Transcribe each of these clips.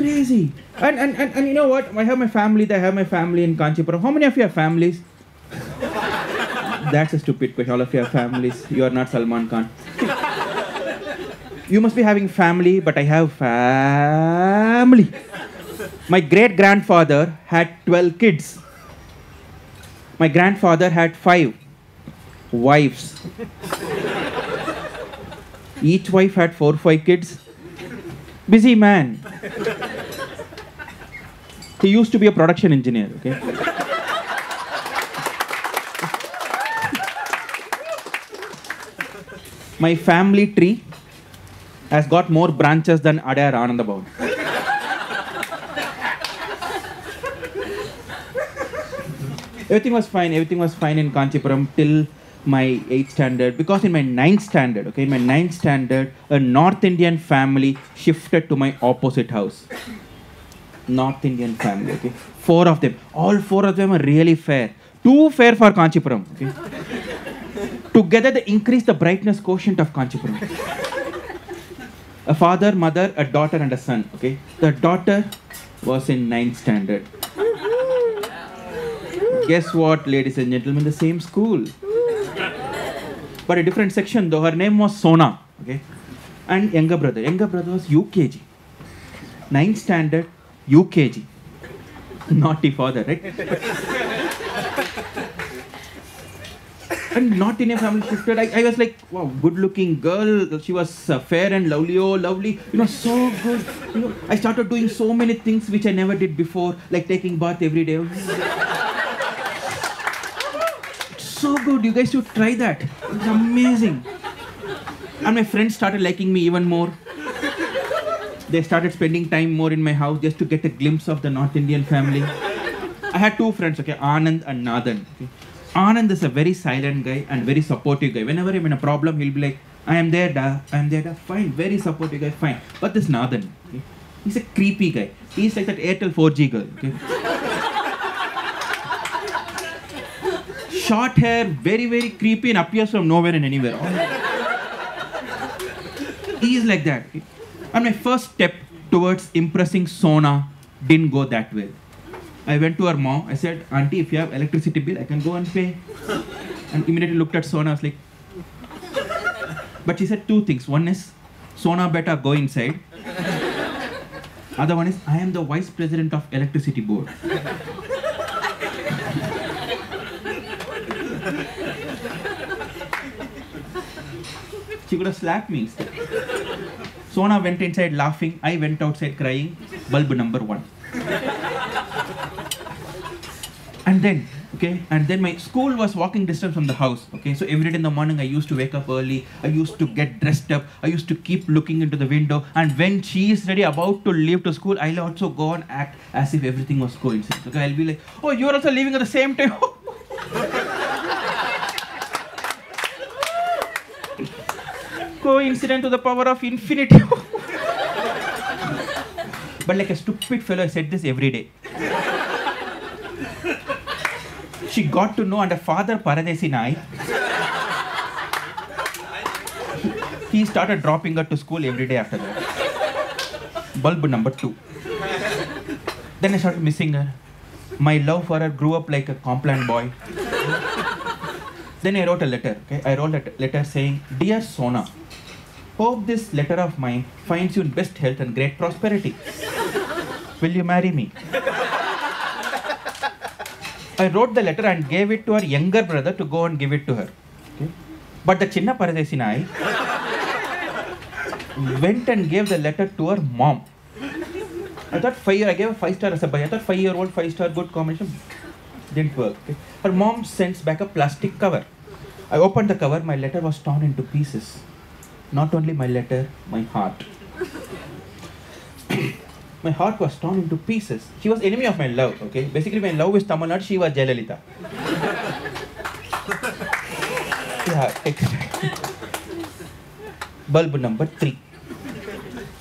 crazy. And, and, and, and you know what? I have my family. I have my family in Kanchipuram. How many of you have families? That's a stupid question. All of you have families. You are not Salman Khan. You must be having family, but I have family. My great grandfather had 12 kids. My grandfather had five wives. Each wife had four, five kids. Busy man. He used to be a production engineer, okay? My family tree has got more branches than Adayar Anandabhavan. everything was fine, everything was fine in Kanchipuram till my 8th standard because in my 9th standard okay in my 9th standard a north indian family shifted to my opposite house north indian family okay? Four of them. All four of them are really fair. Too fair for kanchipuram okay? Together they increase the brightness quotient of kanchipuram. A father mother a daughter and a son okay? The daughter was in ninth standard. Guess what ladies and gentlemen? The same school. But a different section though. Her name was sona okay? And younger brother. Younger brother was ukg ninth standard ukg naughty father right and not in a family shifted I, I was like wow good looking girl she was uh, fair and lovely oh lovely you know so good you know i started doing so many things which i never did before like taking bath every day so good. You guys should try that. It's amazing. And my friends started liking me even more. They started spending time more in my house just to get a glimpse of the North Indian family. I had two friends, okay, Anand and Nathan. Okay. Anand is a very silent guy and very supportive guy. Whenever I'm in a problem, he'll be like, I am there, da. I am there, da. Fine. Very supportive guy, fine. But this Nathan, okay, he's a creepy guy. He's like that Airtel 4G girl. Okay. short hair, very, very creepy, and appears from nowhere and anywhere. he is like that. And my first step towards impressing Sona didn't go that well. I went to her mom. I said, Auntie, if you have electricity bill, I can go and pay. And immediately looked at Sona. I was like, but she said two things. One is, Sona better go inside. Other one is, I am the vice president of electricity board. She could have slapped me instead. Sona went inside laughing. I went outside crying. Bulb number one. and then, okay, and then my school was walking distance from the house. Okay, so every day in the morning I used to wake up early. I used to get dressed up. I used to keep looking into the window. And when she is ready, about to leave to school, I'll also go and act as if everything was coincidence. Okay, I'll be like, oh, you're also leaving at the same time. coincident to the power of infinity. but like a stupid fellow, I said this every day. she got to know under Father Paradesi Nai. He started dropping her to school every day after that. Bulb number two. Then I started missing her. My love for her grew up like a Complan boy. then I wrote a letter. Okay, I wrote a letter saying, "Dear Sona, Hope this letter of mine finds you in best health and great prosperity. Will you marry me? I wrote the letter and gave it to her younger brother to go and give it to her. Okay? But the Chinna Paradesinai went and gave the letter to her mom. I thought five year, I gave a five star as a boy. I thought five year old, five star, good combination. Didn't work. Okay? Her mom sends back a plastic cover. I opened the cover, my letter was torn into pieces not only my letter, my heart. my heart was torn into pieces. She was enemy of my love, okay? Basically, my love is Tamil Nadu, she was Jayalalitha. yeah, exactly. Bulb number three.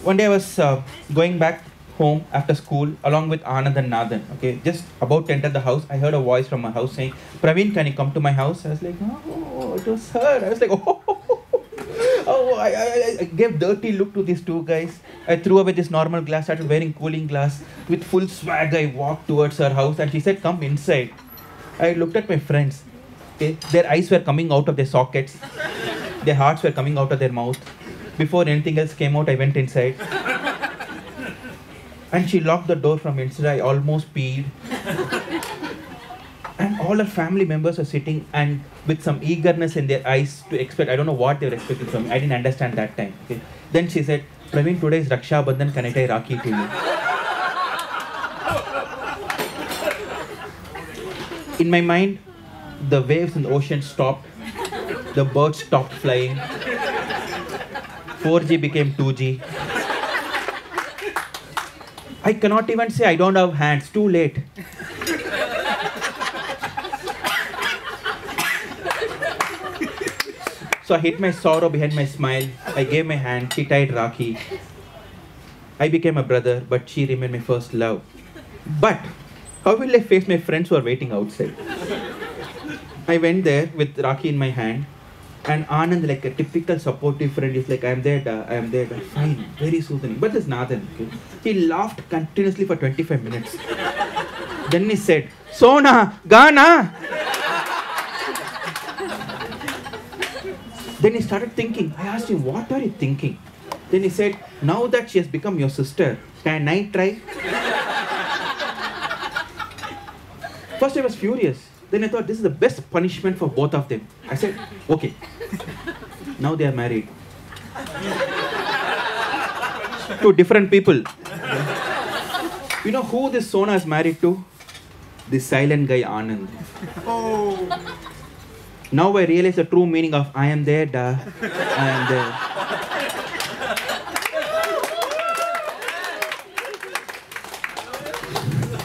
One day I was uh, going back home after school along with Anand and Nathan. Okay, just about to enter the house, I heard a voice from my house saying, Praveen, can you come to my house? I was like, oh, it was her. I was like, oh, oh I, I, I gave dirty look to these two guys. I threw away this normal glass, started wearing cooling glass. With full swag, I walked towards her house and she said, come inside. I looked at my friends. Okay, their eyes were coming out of their sockets. Their hearts were coming out of their mouth. Before anything else came out, I went inside. And she locked the door from inside. I almost peed. And all her family members were sitting and with some eagerness in their eyes to expect. I don't know what they were expecting from me. I didn't understand that time. Okay. Then she said, Praveen, today is Raksha Bandhan. Can I tie Rakhi to you? In my mind, the waves in the ocean stopped. The birds stopped flying. 4G became 2G. I cannot even say I don't have hands. Too late. So I hid my sorrow behind my smile. I gave my hand. She tied Rakhi. I became a brother, but she remained my first love. But how will I face my friends who are waiting outside? I went there with Rakhi in my hand, and Anand, like a typical supportive friend, is like, I'm there, da, I'm there, da. fine, very soothing. But there's Nathan. Okay? He laughed continuously for 25 minutes. then he said, Sona, Gana. Then he started thinking. I asked him, What are you thinking? Then he said, Now that she has become your sister, can I try? First, I was furious. Then I thought, This is the best punishment for both of them. I said, Okay. Now they are married. to different people. You know who this Sona is married to? This silent guy, Anand. Oh. Now I realize the true meaning of I am there, da. I am there.